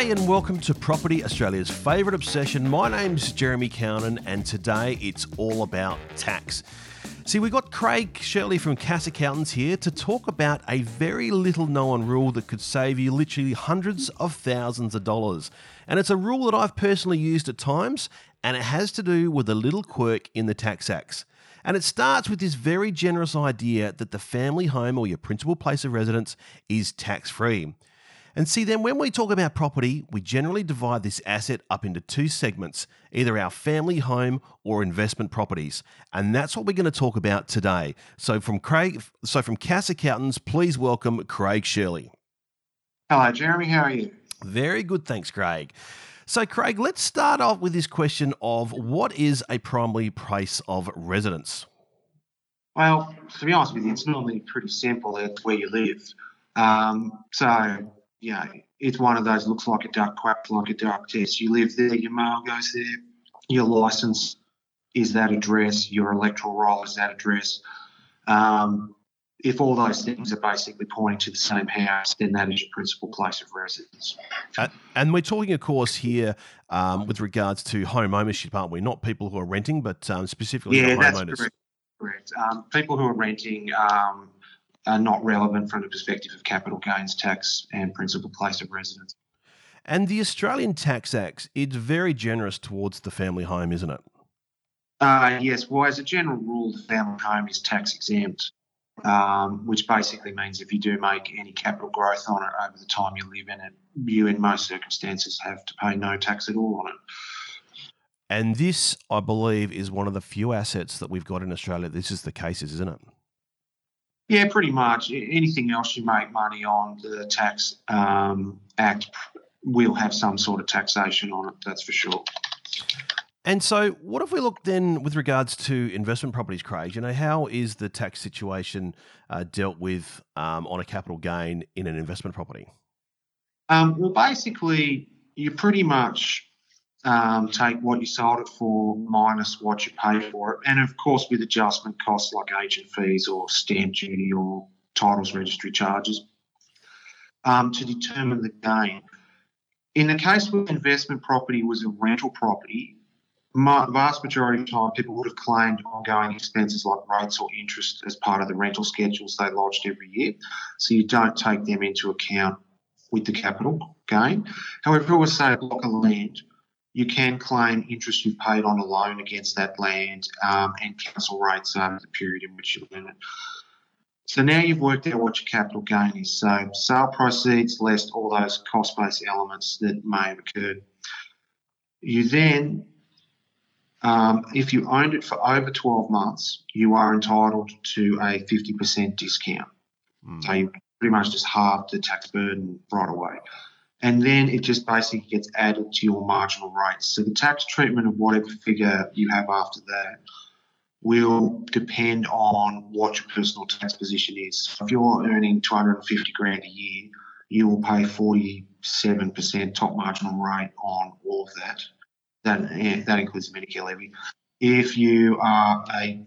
G'day and welcome to Property Australia's favourite obsession. My name's Jeremy Cowan and today it's all about tax. See, we've got Craig Shirley from Cass Accountants here to talk about a very little known rule that could save you literally hundreds of thousands of dollars. And it's a rule that I've personally used at times, and it has to do with a little quirk in the tax acts. And it starts with this very generous idea that the family home or your principal place of residence is tax free. And see, then when we talk about property, we generally divide this asset up into two segments either our family home or investment properties. And that's what we're going to talk about today. So, from Craig, so from Cass Accountants, please welcome Craig Shirley. Hello, Jeremy. How are you? Very good, thanks, Craig. So, Craig, let's start off with this question of what is a primary place of residence? Well, to be honest with you, it's normally pretty simple. It's where you live. Um, so, yeah, it's one of those looks like a duck, quacks like a duck test. You live there, your mail goes there, your license is that address, your electoral roll is that address. Um, if all those things are basically pointing to the same house, then that is your principal place of residence. Uh, and we're talking, of course, here um, with regards to home ownership, aren't we? Not people who are renting, but um, specifically yeah, homeowners. That's correct. correct. Um, people who are renting um, are not relevant from the perspective of capital gains tax and principal place of residence. And the Australian Tax Act, it's very generous towards the family home, isn't it? Uh, yes. Well, as a general rule, the family home is tax exempt, um, which basically means if you do make any capital growth on it over the time you live in it, you, in most circumstances, have to pay no tax at all on it. And this, I believe, is one of the few assets that we've got in Australia. This is the case, isn't it? Yeah, pretty much. Anything else you make money on, the Tax um, Act will have some sort of taxation on it, that's for sure. And so, what if we look then with regards to investment properties, Craig? You know, how is the tax situation uh, dealt with um, on a capital gain in an investment property? Um, well, basically, you pretty much um, take what you sold it for minus what you pay for it, and of course with adjustment costs like agent fees or stamp duty or titles registry charges um, to determine the gain. In the case where investment property was a rental property, my, vast majority of time people would have claimed ongoing expenses like rates or interest as part of the rental schedules they lodged every year. So you don't take them into account with the capital gain. However, if it was say a block of land you can claim interest you've paid on a loan against that land um, and council rates over the period in which you own it. So now you've worked out what your capital gain is. So sale proceeds less all those cost-based elements that may have occurred. You then, um, if you owned it for over 12 months, you are entitled to a 50% discount. Mm. So you pretty much just halve the tax burden right away and then it just basically gets added to your marginal rates. So the tax treatment of whatever figure you have after that will depend on what your personal tax position is. So if you're earning 250 grand a year, you will pay 47% top marginal rate on all of that. That, that includes the Medicare levy. If you are a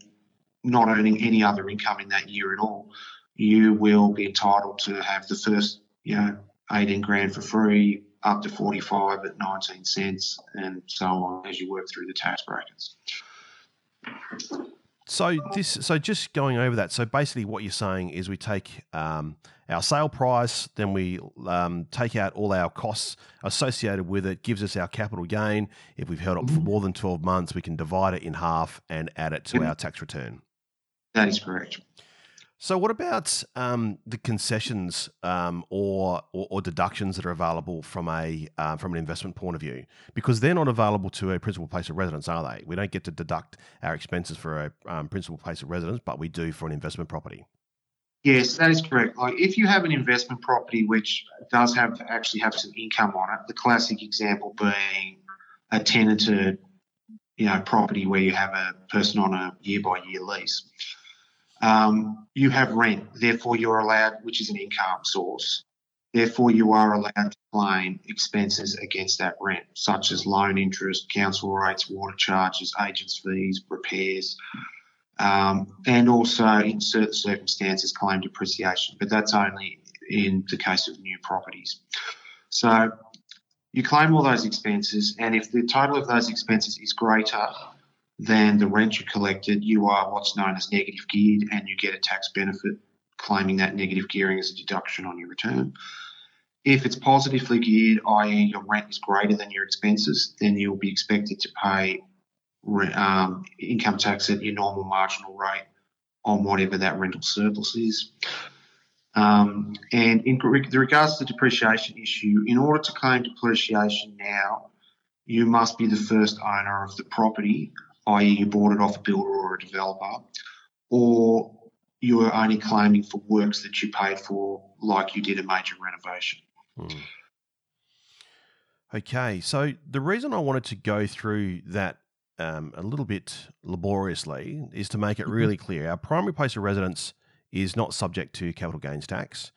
not earning any other income in that year at all, you will be entitled to have the first, you know, 18 grand for free, up to 45 at 19 cents, and so on as you work through the tax brackets. So this, so just going over that. So basically, what you're saying is we take um, our sale price, then we um, take out all our costs associated with it, gives us our capital gain. If we've held it for more than 12 months, we can divide it in half and add it to our tax return. That is correct. So, what about um, the concessions um, or, or, or deductions that are available from a uh, from an investment point of view? Because they're not available to a principal place of residence, are they? We don't get to deduct our expenses for a um, principal place of residence, but we do for an investment property. Yes, that is correct. Like if you have an investment property which does have actually have some income on it, the classic example being a tenanted, you know, property where you have a person on a year by year lease um, you have rent, therefore you're allowed, which is an income source. Therefore, you are allowed to claim expenses against that rent, such as loan interest, council rates, water charges, agents' fees, repairs, um, and also in certain circumstances claim depreciation. But that's only in the case of new properties. So You claim all those expenses, and if the total of those expenses is greater than the rent you collected, you are what's known as negative geared, and you get a tax benefit claiming that negative gearing as a deduction on your return. If it's positively geared, i.e., your rent is greater than your expenses, then you'll be expected to pay um, income tax at your normal marginal rate on whatever that rental surplus is. Um, and in regards to the depreciation issue, in order to claim depreciation now, you must be the first owner of the property, i.e., you bought it off a builder or a developer, or you are only claiming for works that you paid for, like you did a major renovation. Hmm. Okay, so the reason I wanted to go through that um, a little bit laboriously is to make it mm-hmm. really clear. Our primary place of residence is not subject to capital gains tax.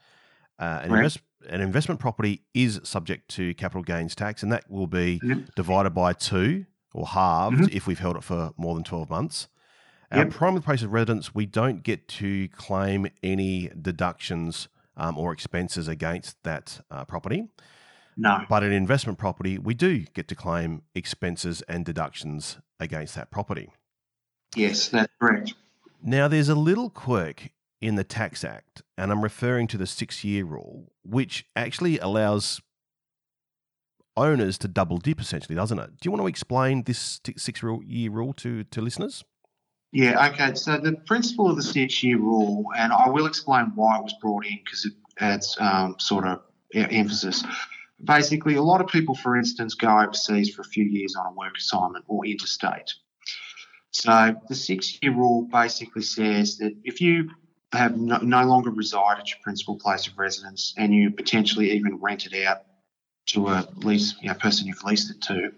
Uh, an, right. invest, an, investment property is subject to capital gains tax, and that will be mm-hmm. divided by two or halved mm-hmm. if we've held it for more than 12 months. Our yep. primary place of residence, we don't get to claim any deductions um, or expenses against that uh, property. No. But an investment property, we do get to claim expenses and deductions against that property. Yes, that's correct. Now, there's a little quirk in the Tax Act, and I'm referring to the six year rule, which actually allows owners to double dip essentially, doesn't it? Do you want to explain this six year rule to, to listeners? Yeah, okay. So the principle of the six year rule, and I will explain why it was brought in because it adds um, sort of emphasis basically, a lot of people, for instance, go overseas for a few years on a work assignment or interstate. So the six year rule basically says that if you have no, no, longer reside at your principal place of residence and you potentially even rent it out to a lease, you know, person you've leased it to,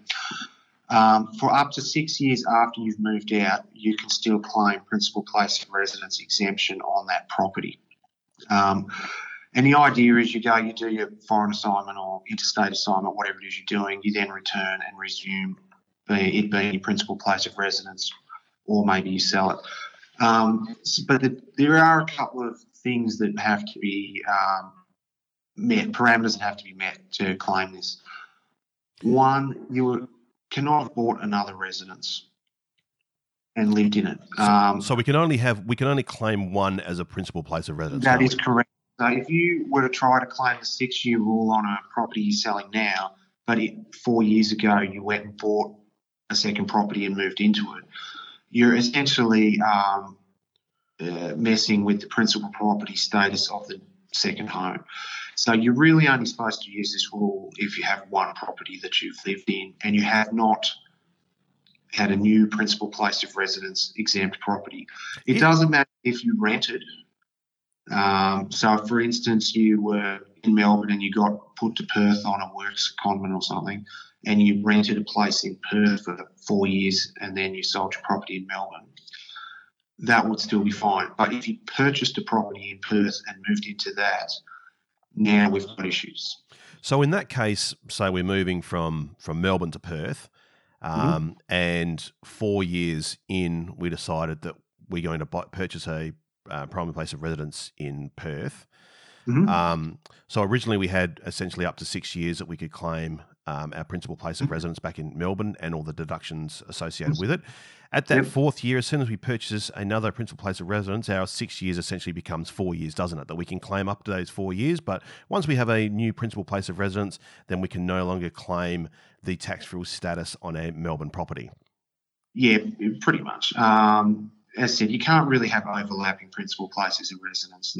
um, for up to six years after you've moved out, you can still claim principal place of residence exemption on that property. Um, and the idea is you go, you do your foreign assignment or interstate assignment, whatever it is you're doing, you then return and resume it being your principal place of residence, or maybe you sell it. Um, but the, there are a couple of things that have to be um, met, parameters that have to be met to claim this. One, you cannot have bought another residence and lived in it. Um, so, so, we can only have we can only claim one as a principal place of residence. That is correct. So if you were to try to claim a six year rule on a property you're selling now, but it, four years ago you went and bought a second property and moved into it, you're essentially um, uh, messing with the principal property status of the second home. So you're really only supposed to use this rule if you have one property that you've lived in and you have not had a new principal place of residence exempt property. It doesn't matter if you rented um, so, for instance, you were in Melbourne and you got put to Perth on a works secondment or something, and you rented a place in Perth for four years and then you sold your property in Melbourne, that would still be fine. But if you purchased a property in Perth and moved into that, now we've got issues. So, in that case, say we're moving from, from Melbourne to Perth, mm-hmm. um, mm-hmm. and four years in, we decided that we're going to buy, purchase a uh, primary place of residence in Perth. Mm-hmm. Um, so originally we had essentially up to six years that we could claim um, our principal place of mm-hmm. residence back in Melbourne and all the deductions associated with it. At that yep. fourth year, as soon as we purchase another principal place of residence, our six years essentially becomes four years, doesn't it? That we can claim up to those four years. But once we have a new principal place of residence, then we can no longer claim the tax free status on a Melbourne property. Yeah, pretty much. Um, as I said, you can't really have overlapping principal places of residence.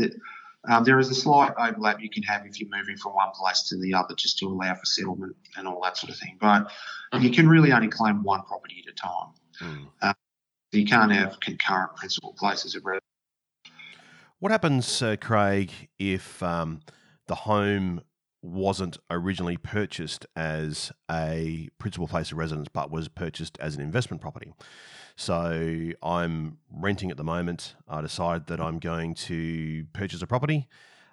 Um, there is a slight overlap you can have if you're moving from one place to the other just to allow for settlement and all that sort of thing. But you can really only claim one property at a time. Mm. Uh, you can't have concurrent principal places of residence. What happens, uh, Craig, if um, the home wasn't originally purchased as a principal place of residence, but was purchased as an investment property? So I'm renting at the moment. I decide that I'm going to purchase a property.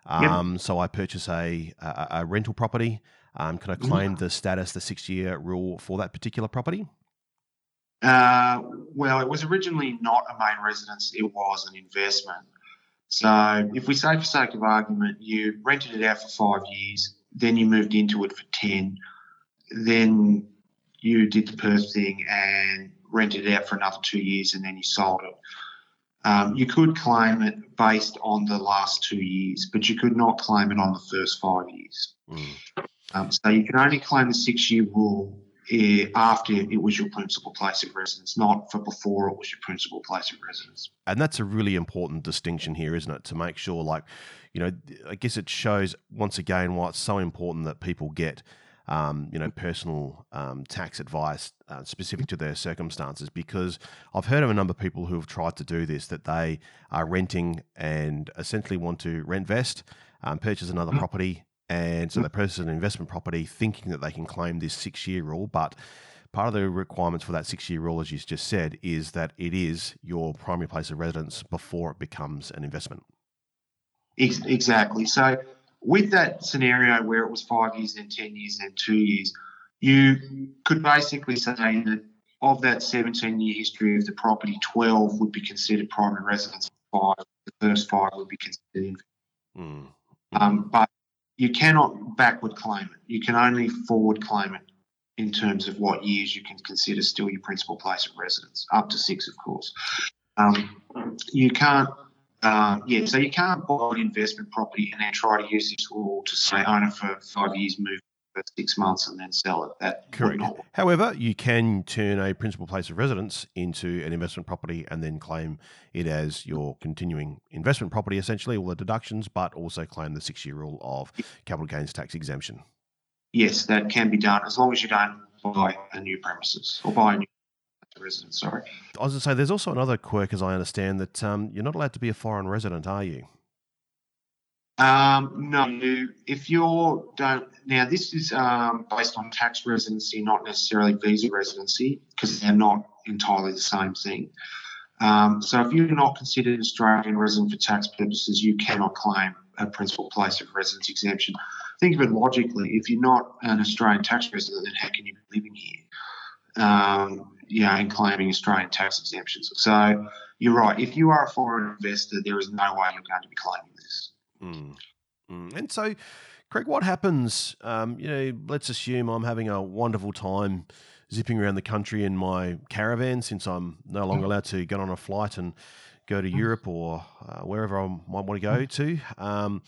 Um, yep. So I purchase a, a, a rental property. Um, can I mm-hmm. claim the status, the six year rule for that particular property? Uh, well, it was originally not a main residence, it was an investment. So if we say, for sake of argument, you rented it out for five years, then you moved into it for 10, then you did the Perth thing and rented it out for another two years and then you sold it. Um, you could claim it based on the last two years, but you could not claim it on the first five years. Mm. Um, so you can only claim the six year rule after it was your principal place of residence, not for before it was your principal place of residence. And that's a really important distinction here, isn't it? To make sure, like, you know, I guess it shows once again why it's so important that people get um, you know, personal um, tax advice uh, specific to their circumstances because I've heard of a number of people who have tried to do this that they are renting and essentially want to rent vest, um, purchase another mm. property, and so they purchase an investment property thinking that they can claim this six year rule, but part of the requirements for that six year rule, as you just said, is that it is your primary place of residence before it becomes an investment. Exactly. So with that scenario where it was five years, then 10 years, then two years, you could basically say that of that 17 year history of the property, 12 would be considered primary residence, five, the first five would be considered. Mm. Um, but you cannot backward claim it. You can only forward claim it in terms of what years you can consider still your principal place of residence, up to six, of course. Um, you can't um, yeah, so you can't buy an investment property and then try to use this rule to say own it for five years, move for six months, and then sell it. That correct. However, you can turn a principal place of residence into an investment property and then claim it as your continuing investment property, essentially all the deductions, but also claim the six-year rule of capital gains tax exemption. Yes, that can be done as long as you don't buy a new premises or buy a new residents. Sorry. I was going to say, there's also another quirk, as I understand, that um, you're not allowed to be a foreign resident, are you? Um, no, if you're don't now this is um, based on tax residency, not necessarily visa residency, because they're not entirely the same thing. Um, so if you're not considered an Australian resident for tax purposes, you cannot claim a principal place of residence exemption. Think of it logically. If you're not an Australian tax resident, then how can you be living here? Um, you and claiming Australian tax exemptions. So you're right. If you are a foreign investor, there is no way you're going to be claiming this. Mm. Mm. And so, Craig, what happens? Um, you know, let's assume I'm having a wonderful time zipping around the country in my caravan since I'm no longer allowed to get on a flight and go to Europe or uh, wherever I might want to go to. Um,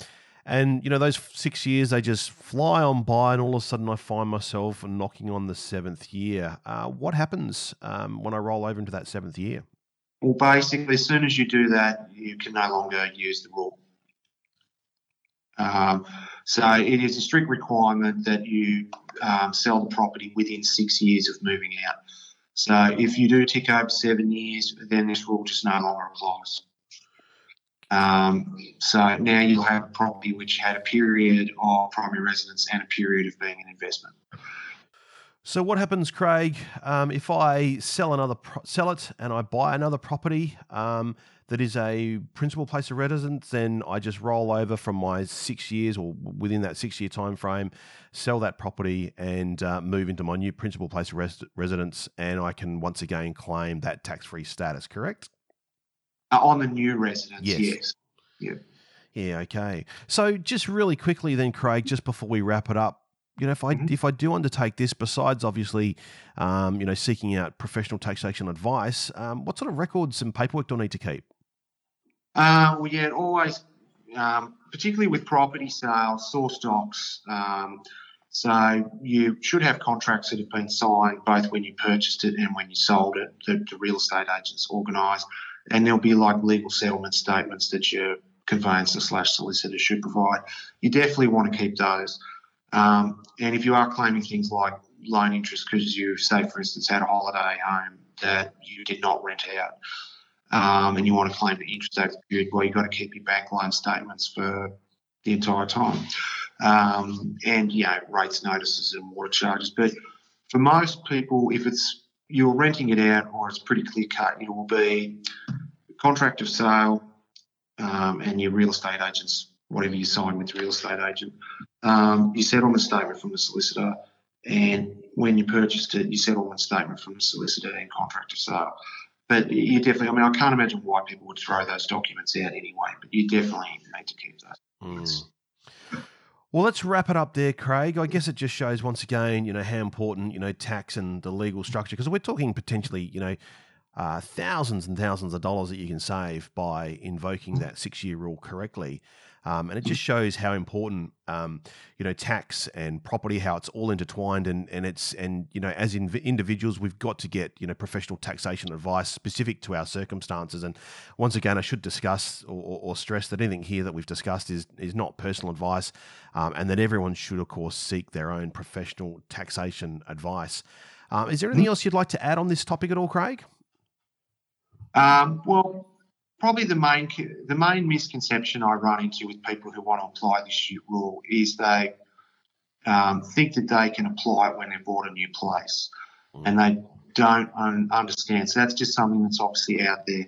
and, you know, those six years, they just fly on by, and all of a sudden I find myself knocking on the seventh year. Uh, what happens um, when I roll over into that seventh year? Well, basically, as soon as you do that, you can no longer use the rule. Um, so it is a strict requirement that you um, sell the property within six years of moving out. So if you do tick over seven years, then this rule just no longer applies. Um, so now you'll have a property which had a period of primary residence and a period of being an investment. So what happens, Craig, um, if I sell another pro- sell it and I buy another property um, that is a principal place of residence? Then I just roll over from my six years or within that six year time frame, sell that property and uh, move into my new principal place of res- residence, and I can once again claim that tax free status. Correct? Uh, on the new residence, yes. yes. Yeah. Yeah, okay. So just really quickly then, Craig, just before we wrap it up, you know, if I mm-hmm. if I do undertake this, besides obviously, um, you know, seeking out professional taxation advice, um, what sort of records and paperwork do I need to keep? Uh, well, yeah, always, um, particularly with property sales, source docs. Um, so you should have contracts that have been signed both when you purchased it and when you sold it. The, the real estate agents organise. and there'll be like legal settlement statements that your conveyancer slash solicitor should provide. You definitely want to keep those. Um, and if you are claiming things like loan interest because you, say, for instance, had a holiday home that you did not rent out, um, and you want to claim the interest over period, well, you've got to keep your bank loan statements for the entire time. Um, and, you know, rates notices and water charges. But for most people, if it's you're renting it out or it's pretty clear cut, it will be contract of sale um, and your real estate agents, whatever you sign with the real estate agent. Um, your settlement statement from the solicitor, and when you purchased it, your settlement statement from the solicitor and contract of sale. But you definitely, I mean, I can't imagine why people would throw those documents out anyway, but you definitely need to keep those. Mm. Well, let's wrap it up there, Craig. I guess it just shows once again, you know, how important you know tax and the legal structure because we're talking potentially, you know, uh, thousands and thousands of dollars that you can save by invoking that six-year rule correctly. Um, and it just shows how important, um, you know, tax and property, how it's all intertwined, and and it's and you know, as in individuals, we've got to get you know professional taxation advice specific to our circumstances. And once again, I should discuss or, or stress that anything here that we've discussed is is not personal advice, um, and that everyone should, of course, seek their own professional taxation advice. Um, is there anything else you'd like to add on this topic at all, Craig? Um, well, probably the main the main misconception I run into with people who want to apply this rule is they um, think that they can apply it when they've bought a new place, mm. and they don't un- understand. So that's just something that's obviously out there,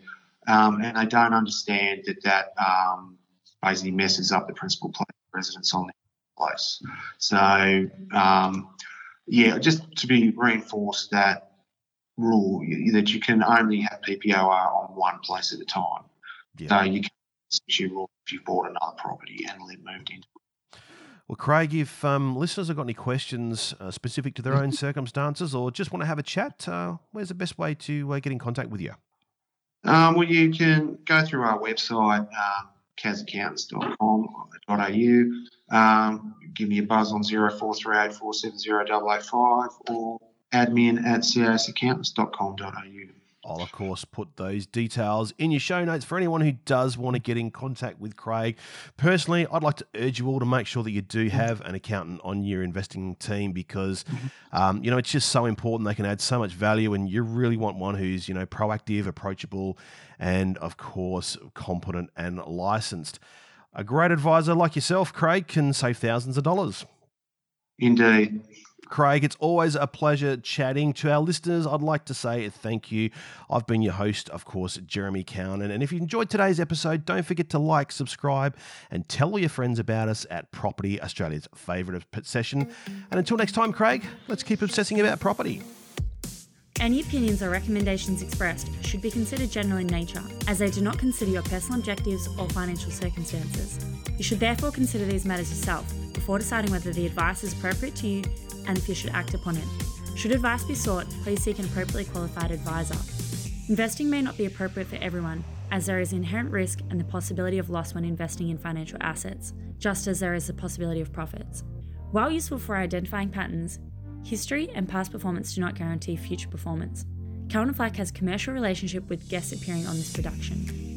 um, and they don't understand that that um, basically messes up the principal place residence on the place. So um, yeah, just to be reinforced that rule that you can only have PPOR on one place at a time. Yeah. So you can switch rule if you've bought another property and moved into well, Craig, if um, listeners have got any questions uh, specific to their own circumstances or just want to have a chat, uh, where's the best way to uh, get in contact with you? Um, well, you can go through our website, um, casaccountants.com.au. Um, give me a buzz on 0438 or admin at casaccountants.com.au. I'll, of course, put those details in your show notes for anyone who does want to get in contact with Craig. Personally, I'd like to urge you all to make sure that you do have an accountant on your investing team because, um, you know, it's just so important. They can add so much value, and you really want one who's, you know, proactive, approachable, and, of course, competent and licensed. A great advisor like yourself, Craig, can save thousands of dollars. Indeed. Craig. It's always a pleasure chatting to our listeners. I'd like to say thank you. I've been your host, of course, Jeremy Cowan. And if you enjoyed today's episode, don't forget to like, subscribe, and tell all your friends about us at Property Australia's favourite session. And until next time, Craig, let's keep obsessing about property. Any opinions or recommendations expressed should be considered general in nature, as they do not consider your personal objectives or financial circumstances. You should therefore consider these matters yourself before deciding whether the advice is appropriate to you and if you should act upon it. Should advice be sought, please seek an appropriately qualified advisor. Investing may not be appropriate for everyone, as there is inherent risk and the possibility of loss when investing in financial assets, just as there is the possibility of profits. While useful for identifying patterns, history and past performance do not guarantee future performance. Cowan Flack has a commercial relationship with guests appearing on this production.